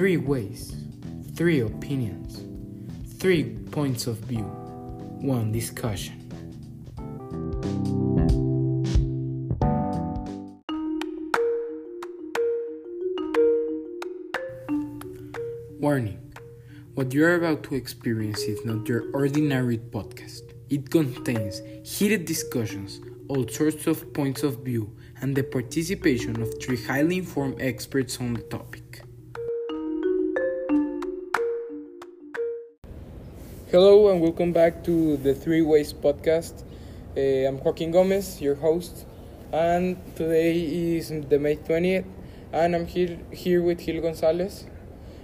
Three ways, three opinions, three points of view, one discussion. Warning What you are about to experience is not your ordinary podcast. It contains heated discussions, all sorts of points of view, and the participation of three highly informed experts on the topic. Hello and welcome back to the Three Ways podcast. Uh, I'm Joaquin Gomez, your host, and today is the May 20th, and I'm here here with Gil Gonzalez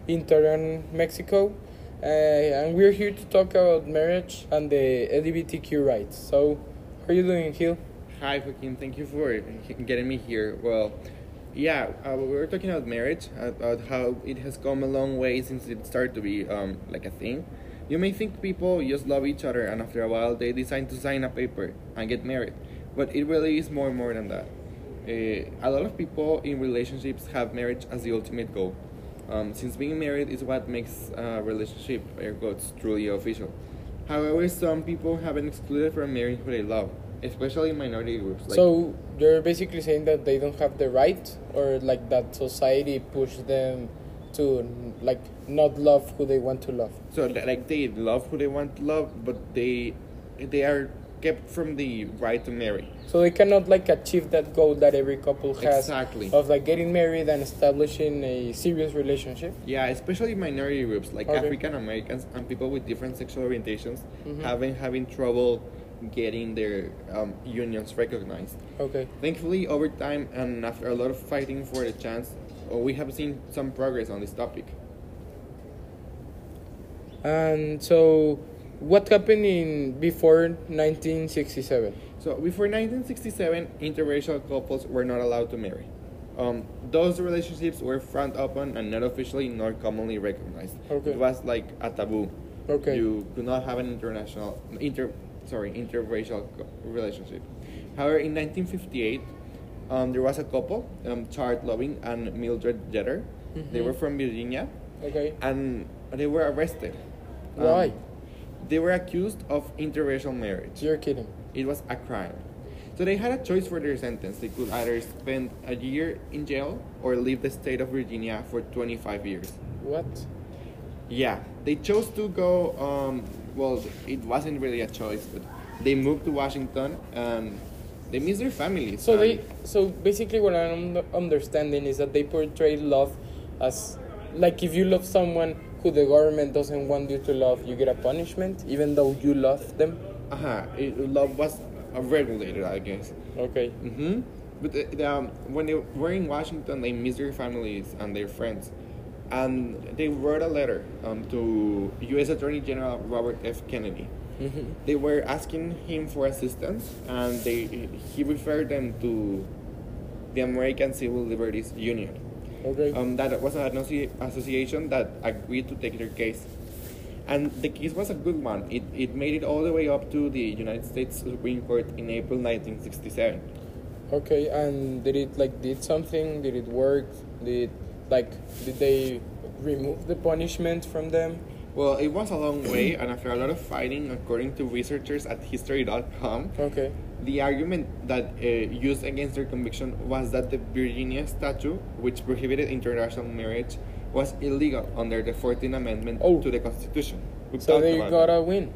in Torreon, Mexico, uh, and we're here to talk about marriage and the LGBTQ rights. So, how are you doing, Gil? Hi, Joaquin. Thank you for getting me here. Well, yeah, uh, we were talking about marriage, about how it has come a long way since it started to be um, like a thing. You may think people just love each other and after a while they decide to sign a paper and get married, but it really is more and more than that. Uh, a lot of people in relationships have marriage as the ultimate goal. Um, since being married is what makes a relationship, air quotes, truly official. However, some people have been excluded from marrying who they love, especially minority groups. Like so, you're basically saying that they don't have the right, or like that society pushed them to like not love who they want to love. So like they love who they want to love, but they they are kept from the right to marry. So they cannot like achieve that goal that every couple has Exactly. of like getting married and establishing a serious relationship. Yeah, especially minority groups like Okay. African Americans and people with different sexual orientations Mhm. have been having trouble getting their um, unions recognized. Okay. Thankfully, over time and after a lot of fighting for the chance, uh, we have seen some progress on this topic. And so, what happened in before 1967? So before 1967, interracial couples were not allowed to marry. Um, those relationships were frowned upon and not officially nor commonly recognized. Okay. It was like a taboo. Okay. You could not have an international inter sorry interracial relationship. However, in 1958, um, there was a couple, um, Richard Loving and Mildred Jeter. They Mhm. were from Virginia, Okay. and they were arrested. Um, Why? They were accused of interracial marriage You're kidding. it was a crime. So they had a choice for their sentence. They could either spend a year in jail or leave the state of Virginia for 25 years. What? Yeah, they chose to go. Um, well, it wasn't really a choice, but they moved to Washington and they miss their families. So they, so basically, what I'm understanding is that they portray love as like if you love someone who the government doesn't want you to love, you get a punishment, even though you love them. uh-huh, love was uh, regulated, I guess. Okay. hmm But the, the, um, when they were in Washington, they missed their families and their friends, and they wrote a letter um, to U.S. Attorney General Robert F. Kennedy. They were asking him for assistance, and they he referred them to the American Civil Liberties Union. Okay. Um, that was an associ- association that agreed to take their case. And the case was a good one. It, it made it all the way up to the United States Supreme Court in April 1967. Okay, and did it like did something? Did it work? Did like did they remove the punishment from them? Well, it was a long way, and after a lot of fighting, according to researchers at History.com, Okay. the argument that uh, used against their conviction was that the Virginia statute, which prohibited international marriage, was illegal under the 14th Amendment Oh. to the Constitution. We So they got that. a win.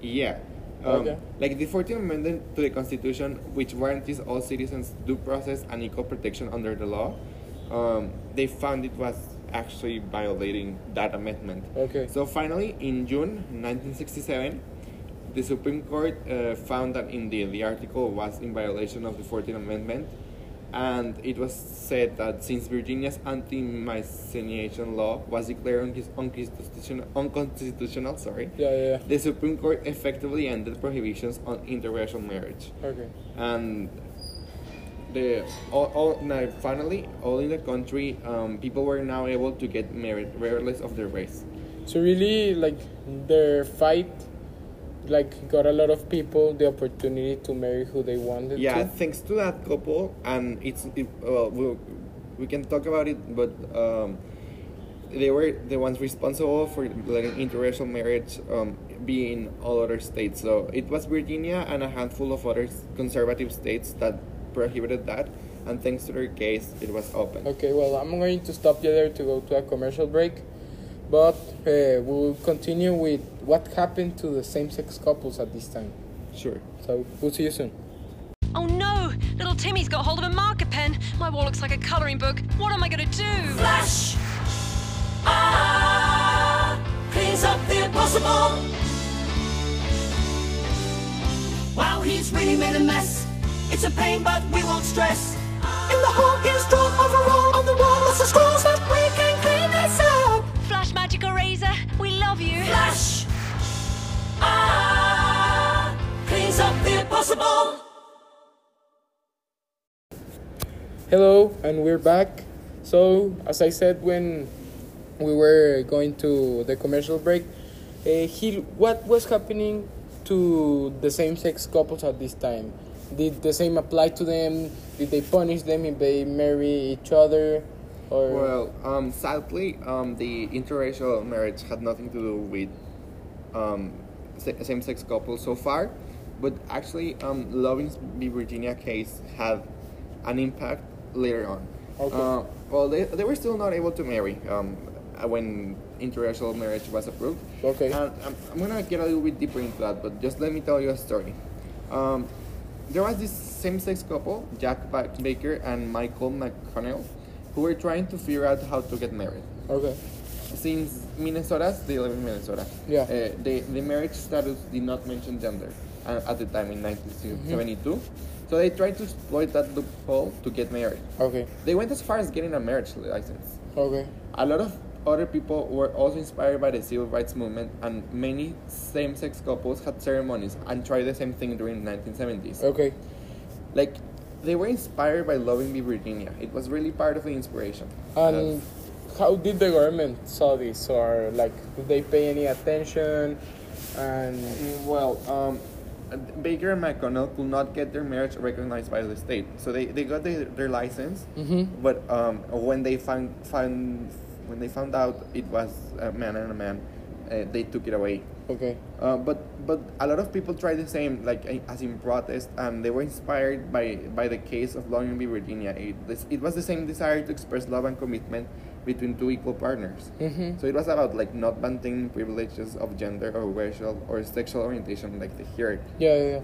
Yeah. Um, Okay. Like the 14th Amendment to the Constitution, which guarantees all citizens due process and equal protection under the law, um, they found it was actually violating that amendment. Okay. So finally, in June 1967, the Supreme Court uh, found that indeed the article was in violation of the 14th Amendment, and it was said that since Virginia's anti-miscegenation law was declared uncons- unconstitutional, unconstitutional sorry, Yeah, yeah. yeah. the Supreme Court effectively ended prohibitions on interracial marriage. Okay. And the all, all now finally all in the country um, people were now able to get married regardless of their race. So really, like their fight, like got a lot of people the opportunity to marry who they wanted Yeah, to. thanks to that couple, and it's it, well, we we can talk about it, but um, they were the ones responsible for letting interracial marriage um, be in all other states. So it was Virginia and a handful of other conservative states that prohibited that. And thanks to their case, it was open. Okay, well, I'm going to stop you there to go to a commercial break, but uh, we'll continue with what happened to the same-sex couples at this time. Sure. So we'll see you soon. Oh no! Little Timmy's got hold of a marker pen. My wall looks like a colouring book. What am I gonna do? Flash! Ah! Cleans up the impossible. Wow, he's really made a mess. It's a pain, but we won't stress. In the hole, he's drawn overall on the wall. Lots of scrolls that we can clean this up. Flash Magic Eraser, we love you. Flash! Ah! Cleans up the impossible. Hello, and we're back. So, as I said when we were going to the commercial break, uh, he, what was happening to the same-sex couples at this time? Did the same apply to them? Did they punish them if they marry each other? Or Well, um, sadly, um, the interracial marriage had nothing to do with um, same-sex couples so far, but actually, um, Loving v. Virginia case had an impact later on. Okay. Uh, well, they, they were still not able to marry um, when interracial marriage was approved. Okay. And I'm, I'm gonna get a little bit deeper into that, but just let me tell you a story. Um, there was this same-sex couple, Jack Baker and Michael McConnell, who were trying to figure out how to get married. okay, Since Minnesota, they live in Minnesota. Yeah. Uh, the the marriage status did not mention gender uh, at the time in 1972. So they tried to exploit that loophole to get married. okay, They went as far as getting a marriage license. okay, A lot of other people were also inspired by the civil rights movement, and many same-sex couples had ceremonies and tried the same thing during the 1970s. okay. Like, they were inspired by Loving v. Virginia. It was really part of the inspiration. And how did the government saw this, or like, did they pay any attention? And well, um, Baker and McConnell could not get their marriage recognized by the state, so they, they got their, their license. Mhm. But um, when they found found when they found out it was a man and a man, uh, they took it away. okay, Uh, but but a lot of people tried the same, like eh, as in protest, and they were inspired by by the case of Loving v. Virginia. It, this, it was the same desire to express love and commitment between two equal partners. Mhm. So it was about like not maintaining privileges of gender or racial or sexual orientation like the here. yeah, yeah, yeah.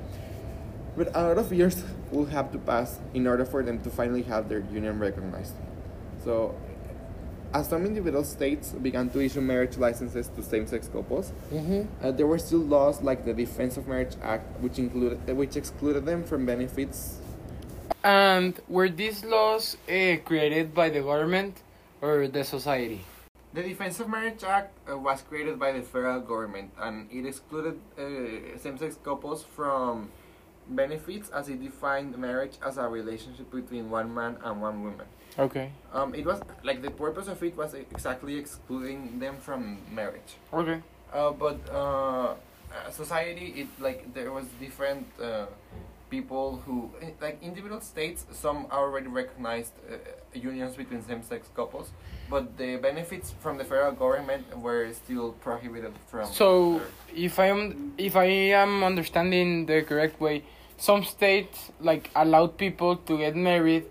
But a lot of years will have to pass in order for them to finally have their union recognized. So, as some individual states began to issue marriage licenses to same-sex couples, Mhm. uh, there were still laws like the Defense of Marriage Act, which included uh, which excluded them from benefits. And were these laws uh, created by the government or the society? The Defense of Marriage Act uh, was created by the federal government, and it excluded uh, same-sex couples from benefits as it defined marriage as a relationship between one man and one woman. Okay. Um, it was like the purpose of it was exactly excluding them from marriage. Okay. Uh, but uh, society, it like there was different uh, people who eh, like individual states. Some already recognized uh, unions between same-sex couples, but the benefits from the federal government were still prohibited from. So, their- if I am if I am understanding the correct way, some states like allowed people to get married,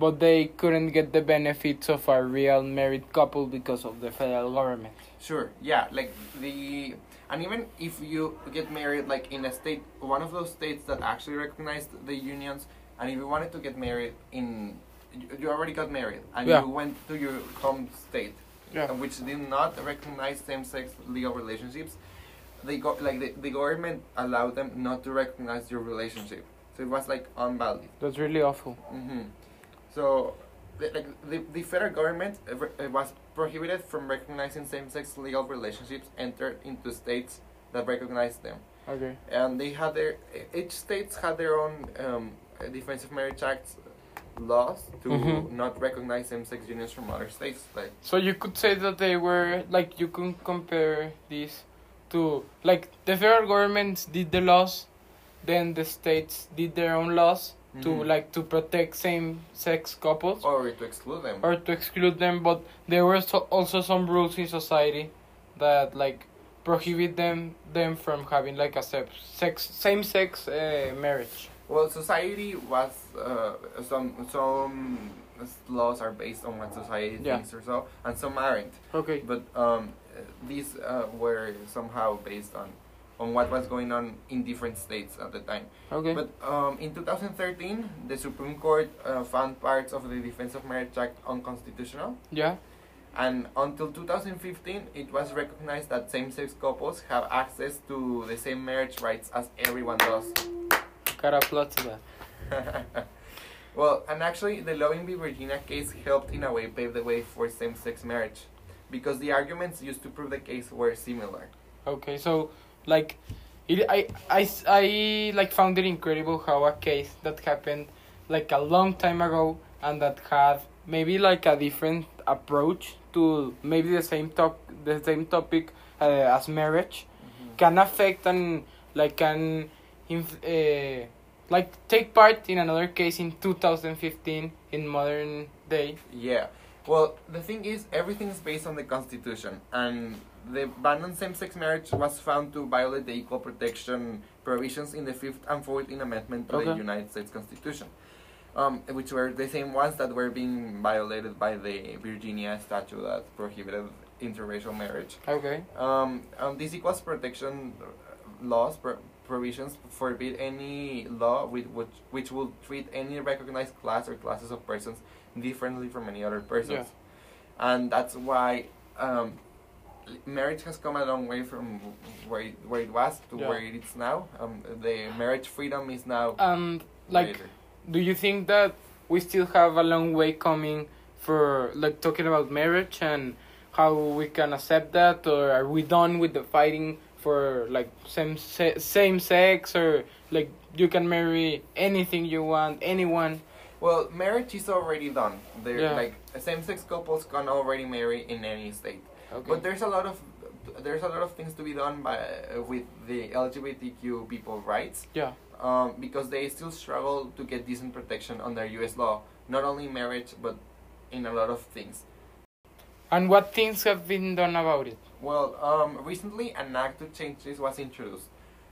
but they couldn't get the benefits of a real married couple because of the federal government. Sure. Yeah. Like the and even if you get married like in a state, one of those states that actually recognized the unions, and if you wanted to get married in, you- you already got married and Yeah. you went to your home state, Yeah. which did not recognize same-sex legal relationships. They got like the, the government allowed them not to recognize your relationship, so it was like unvalid. That's really awful. hmm So, the, like the, the federal government uh, uh, was prohibited from recognizing same-sex legal relationships entered into states that recognized them, Okay. and they had their each states had their own um, defense of marriage acts laws to Mhm. not recognize same-sex unions from other states. Like So you could say that they were like you can compare this to like the federal governments did the laws, then the states did their own laws, to Mhm. like to protect same sex couples Or to exclude them. or to exclude them but there were so, also some rules in society that like prohibit them them from having like a sex, sex same sex uh, marriage Well, society was uh, some some laws are based on what society Yeah. thinks or so, and some aren't. okay But um, these uh, were somehow based on on what was going on in different states at the time. okay But um, in 2013, the Supreme Court uh, found parts of the Defense of Marriage Act unconstitutional. yeah And until 2015, it was recognized that same-sex couples have access to the same marriage rights as everyone does. gotta applaud to that well, and actually, the Loving v. Virginia case helped in a way pave the way for same-sex marriage, because the arguments used to prove the case were similar. Okay, so like, it, I, I, I like found it incredible how a case that happened like a long time ago and that had maybe like a different approach to maybe the same top the same topic uh, as marriage can affect and like can inf- uh, like take part in another case in 2015 in modern day Yeah. Well, the thing is, everything is based on the Constitution, and the ban on same-sex marriage was found to violate the equal protection provisions in the Fifth and Fourteenth Amendment to the United States Constitution, um, which were the same ones that were being violated by the Virginia statute that prohibited interracial marriage. okay Um, um, these equals protection laws pro- provisions forbid any law with which which will treat any recognized class or classes of persons differently from any other persons, yeah. and that's why um, marriage has come a long way from where it, where it was to Yeah. where it is now. Um, the marriage freedom is now and like greater. do you think that we still have a long way coming for like talking about marriage and how we can accept that or are we done with the fighting for like same se- same sex or like you can marry anything you want anyone Well, marriage is already done. They're Yeah. like same-sex couples can already marry in any state. Okay But there's a lot of there's a lot of things to be done by uh, with the LGBTQ people rights yeah um, because they still struggle to get decent protection under U.S. law, not only marriage but in a lot of things. and what things have been done about it Well, um, recently an act to change this was introduced.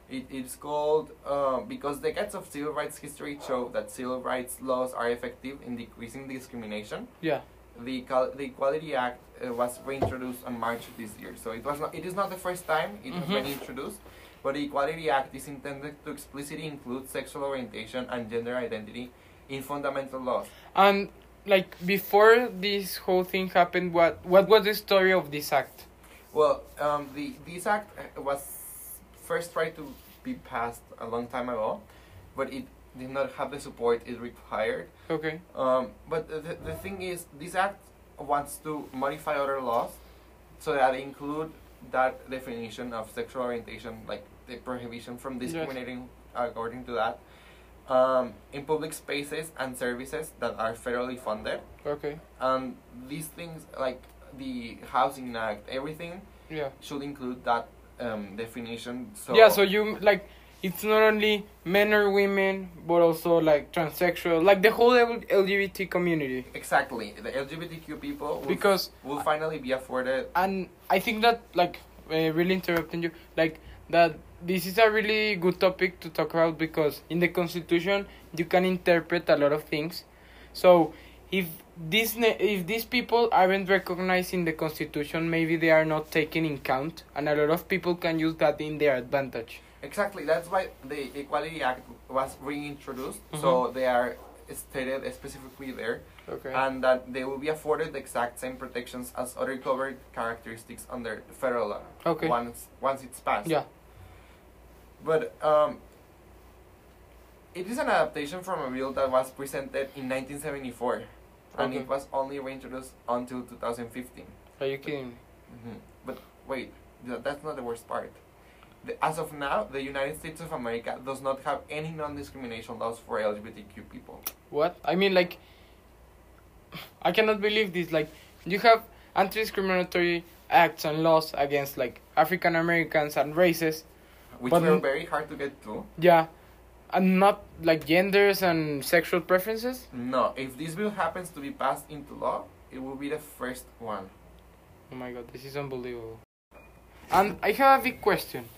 It, it's called uh, because decades of civil rights history show that civil rights laws are effective in decreasing discrimination. yeah The the Equality Act uh, was reintroduced on March this year, so it was not. It is not the first time it has Mhm. been introduced, but the Equality Act is intended to explicitly include sexual orientation and gender identity in fundamental laws. and like before this whole thing happened what what was the story of this act Well, um, the this act uh, was first tried to be passed a long time ago, but it did not have the support it required. okay Um, but the, the thing is, this act wants to modify other laws so that they include that definition of sexual orientation, like the prohibition from Yes. discriminating according to that, um, in public spaces and services that are federally funded. okay And these things, like the Housing Act, everything yeah should include that um, definition. So yeah so you like it's not only men or women but also like transsexual like the whole lgbt community. Exactly. The LGBTQ people will, because will finally be afforded. and i think that like uh, really interrupting you like that this is a really good topic to talk about because in the constitution you can interpret a lot of things. So if these ne- if these people aren't recognized in the constitution maybe they are not taken in count and a lot of people can use that in their advantage Exactly. That's why the Equality Act was reintroduced. Mm-hmm. So they are stated specifically there, okay and that they will be afforded the exact same protections as other covered characteristics under federal law. Okay. Once once it's passed. yeah But um, it is an adaptation from a bill that was presented in 1974, and Okay. it was only reintroduced until 2015. are you kidding hmm But wait, that's not the worst part. As of now, the United States of America does not have any non-discrimination laws for LGBTQ people. What? I mean, like, I cannot believe this. Like, you have anti-discriminatory acts and laws against like African Americans and races. Which But were very hard to get to. Yeah, and not like genders and sexual preferences. No, if this bill happens to be passed into law, it will be the first one. Oh my god, this is unbelievable. And I have a big question.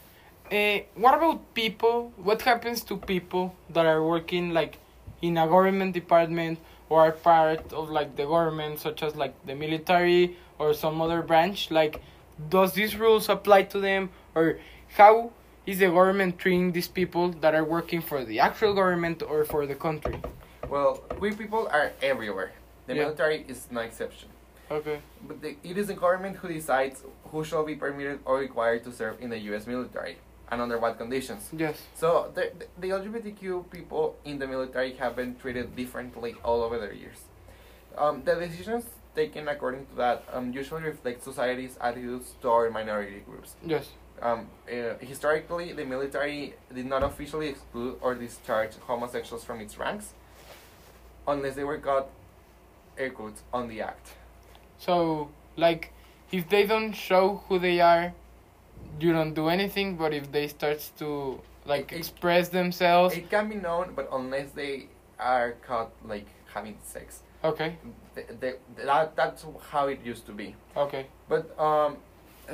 Uh, what about people? What happens to people that are working like in a government department or are part of like the government, such as like the military or some other branch? Like, does these rules apply to them, or how is the government treating these people that are working for the actual government or for the country? Well, we people are everywhere. The Yeah. military is no exception. Okay. But the, it is the government who decides who shall be permitted or required to serve in the U.S. military and under what conditions. Yes. So the, the, LGBTQ people in the military have been treated differently all over the years. Um, the decisions taken according to that um, usually reflect society's attitudes toward minority groups. Yes. Um, uh, historically, the military did not officially exclude or discharge homosexuals from its ranks unless they were caught, air quotes, on the act. So, like, if they don't show who they are, you don't do anything. But if they start to like It- express themselves, It can be known, but unless they are caught like having sex, okay, th th that that's how it used to be. okay, But um,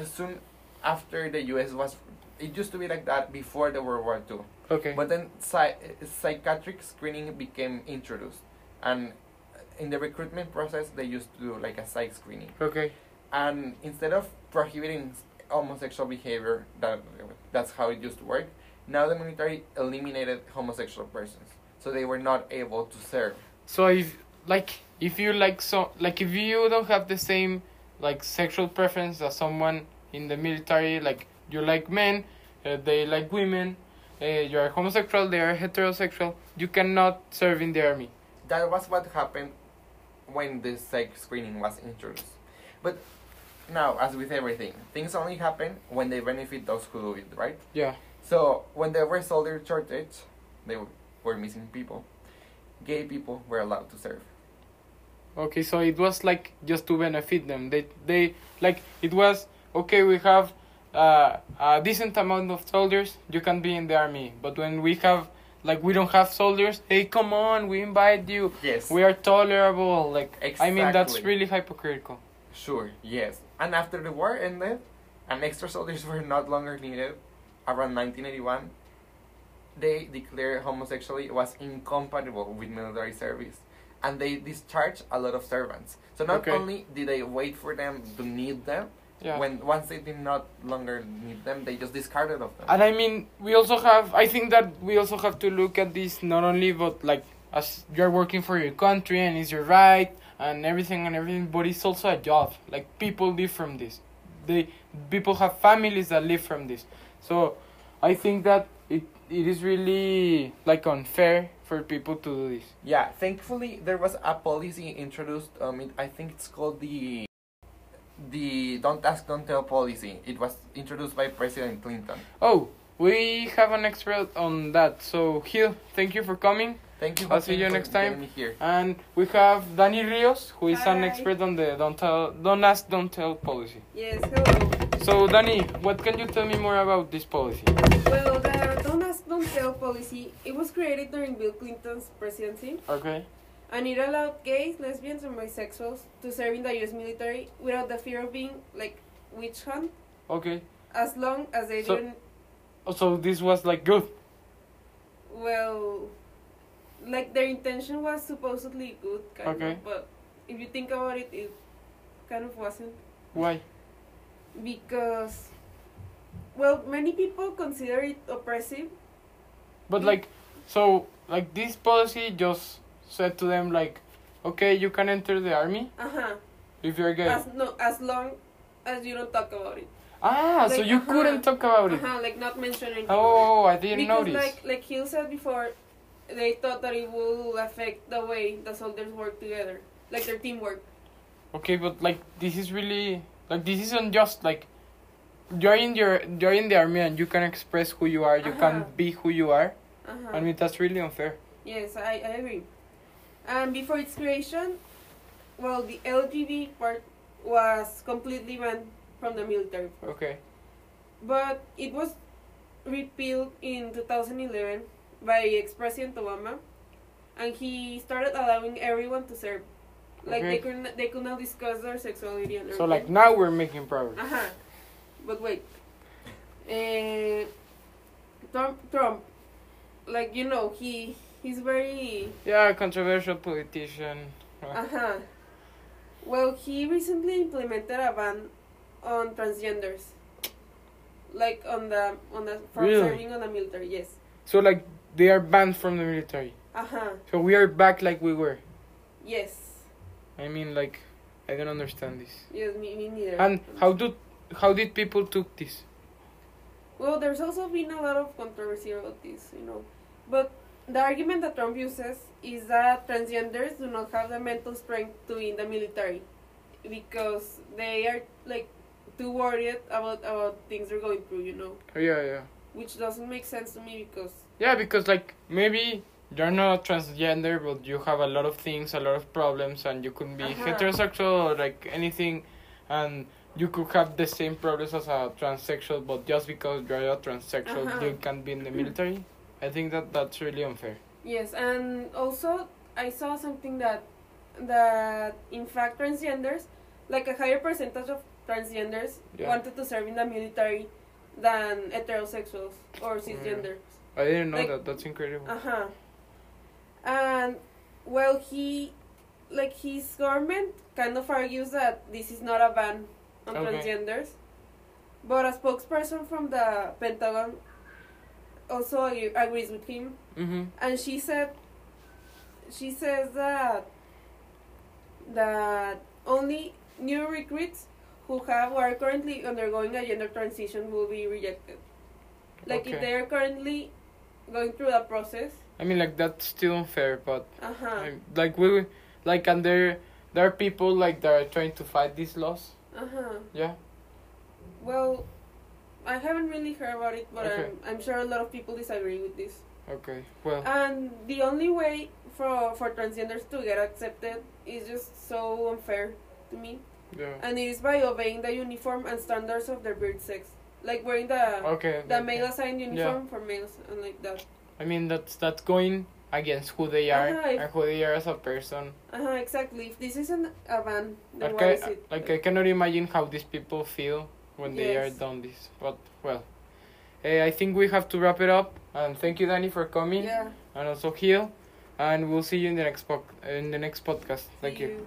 soon after the U.S. was, it used to be like that before the World War II. okay, But then psy- psychiatric screening became introduced, and in the recruitment process, they used to do like a psych screening. okay, And instead of prohibiting homosexual behavior, that that's how it used to work. Now the military eliminated homosexual persons, so they were not able to serve. So if like if you like so like if you don't have the same like sexual preference as someone in the military, like you like men, uh, they like women, uh, you are homosexual, they are heterosexual, you cannot serve in the army. That was what happened when the sex screening was introduced. But now, as with everything, things only happen when they benefit those who do it, right? Yeah. So when there was soldier shortage, they were missing people. Gay people were allowed to serve. Okay, so it was like just to benefit them. They they like it was okay. We have uh, a decent amount of soldiers. You can be in the army, but when we have like we don't have soldiers, hey, come on, we invite you. Yes. We are tolerable. Like I mean, that's really hypocritical. Sure, yes. And after the war ended, and extra soldiers were not longer needed, around 1981, they declared homosexuality was incompatible with military service. And they discharged a lot of servants. So not Okay. only did they wait for them to need them, Yeah. when once they did not longer need them, they just discarded of them. And I mean, we also have. I think that we also have to look at this not only, but like as you're working for your country and it's your right and everything and everything, but it's also a job. Like people live from this. They people have families that live from this. So I think that it it is really like unfair for people to do this. Yeah, thankfully there was a policy introduced. Um, it, I think it's called the the "Don't Ask, Don't Tell" policy. It was introduced by President Clinton. Oh, we have an expert on that. So Gil, thank you for coming. Thank you. I'll see you next time. getting Me here. And we have Danny Rios, who is an expert on the don't tell, don't ask, don't tell policy. Yes, hello. So, Danny, what can you tell me more about this policy? Well, the Don't Ask, Don't Tell policy, it was created during Bill Clinton's presidency, Okay. and it allowed gays, lesbians, and bisexuals to serve in the U.S. military without the fear of being, like, witch hunt, Okay. as long as they So- didn't, oh, So this was like good. well, like, their intention was supposedly good, kind Okay. of, but if you think about it, it kind of wasn't. Why? Because, well, many people consider it oppressive, But like, so like this policy just said to them like, okay, you can enter the army uh-huh, if you're gay. as, no, as long as you don't talk about it. ah, so you uh-huh. couldn't talk about it. Uh-huh, like not mention anything. Oh, I didn't because notice. like like Gil said before, they thought that it will affect the way the soldiers work together, like their teamwork. Okay, but like this is really like this isn't just like you're in your you're in the army and you can express who you are, you can Uh-huh. be who you are. Uh-huh. I mean that's really unfair. yes, I, I agree. And before its creation, well, the LGBT part was completely banned from the military. Okay. But it was repealed in 2011 by ex-president Obama, and he started allowing everyone to serve. Like they could they could now discuss their sexuality and So like now we're making progress. Uh huh. But wait. Uh, Trump, Trump, like you know, he he's very Yeah, controversial politician. uh huh. Well, he recently implemented a ban on transgenders, like on the on the from Really? serving on the military. Yes. So like they are banned from the military. Uh huh. So we are back like we were. Yes. I mean like I don't understand this. Yes. Me, me neither. And how do how did people took this? Well, there's also been a lot of controversy about this, you know. But the argument that Trump uses is that transgenders do not have the mental strength to be in the military because they are like too worried about about things they're going through, you know. Oh, yeah, yeah. Which doesn't make sense to me because Yeah, because like maybe you're not transgender, but you have a lot of things, a lot of problems, and you could be Uh-huh. heterosexual or like anything, and you could have the same problems as a transsexual, but just because you're a transsexual, Uh-huh. you can't be in the military. I think that that's really unfair. yes, and also I saw something that that in fact transgenders, like a higher percentage of transgenders Yeah. wanted to serve in the military than heterosexuals or cisgenders. I didn't know Like- that. That's incredible. Uh huh. And well, he, like his government, kind of argues that this is not a ban on Okay. transgenders, but a spokesperson from the Pentagon also ag- agrees with him, mm-hmm. and she said, she says that that only new recruits who have who are currently undergoing a gender transition will be rejected. Like if they are currently going through that process, I mean, like that's still unfair, but uh huh. I, like we, like, and there, there are people like that are trying to fight these laws. Uh huh. Yeah. Well, I haven't really heard about it, but Okay. I'm, I'm sure a lot of people disagree with this. Okay. Well. And the only way for for transgenders to get accepted is just so unfair to me, yeah. and it is by obeying the uniform and standards of their birth sex, like wearing the Okay. the okay. male assigned uniform for males and like that. I mean, that's that's going against who they are Uh-huh, and who they are as a person. Uh huh. Exactly. If this isn't a ban, then Like I, is it? like I cannot imagine how these people feel when they are done this. But well, eh, I think we have to wrap it up. And thank you, Danny, for coming, yeah. and also Gil. And we'll see you in the next po- in the next podcast. Thank See you.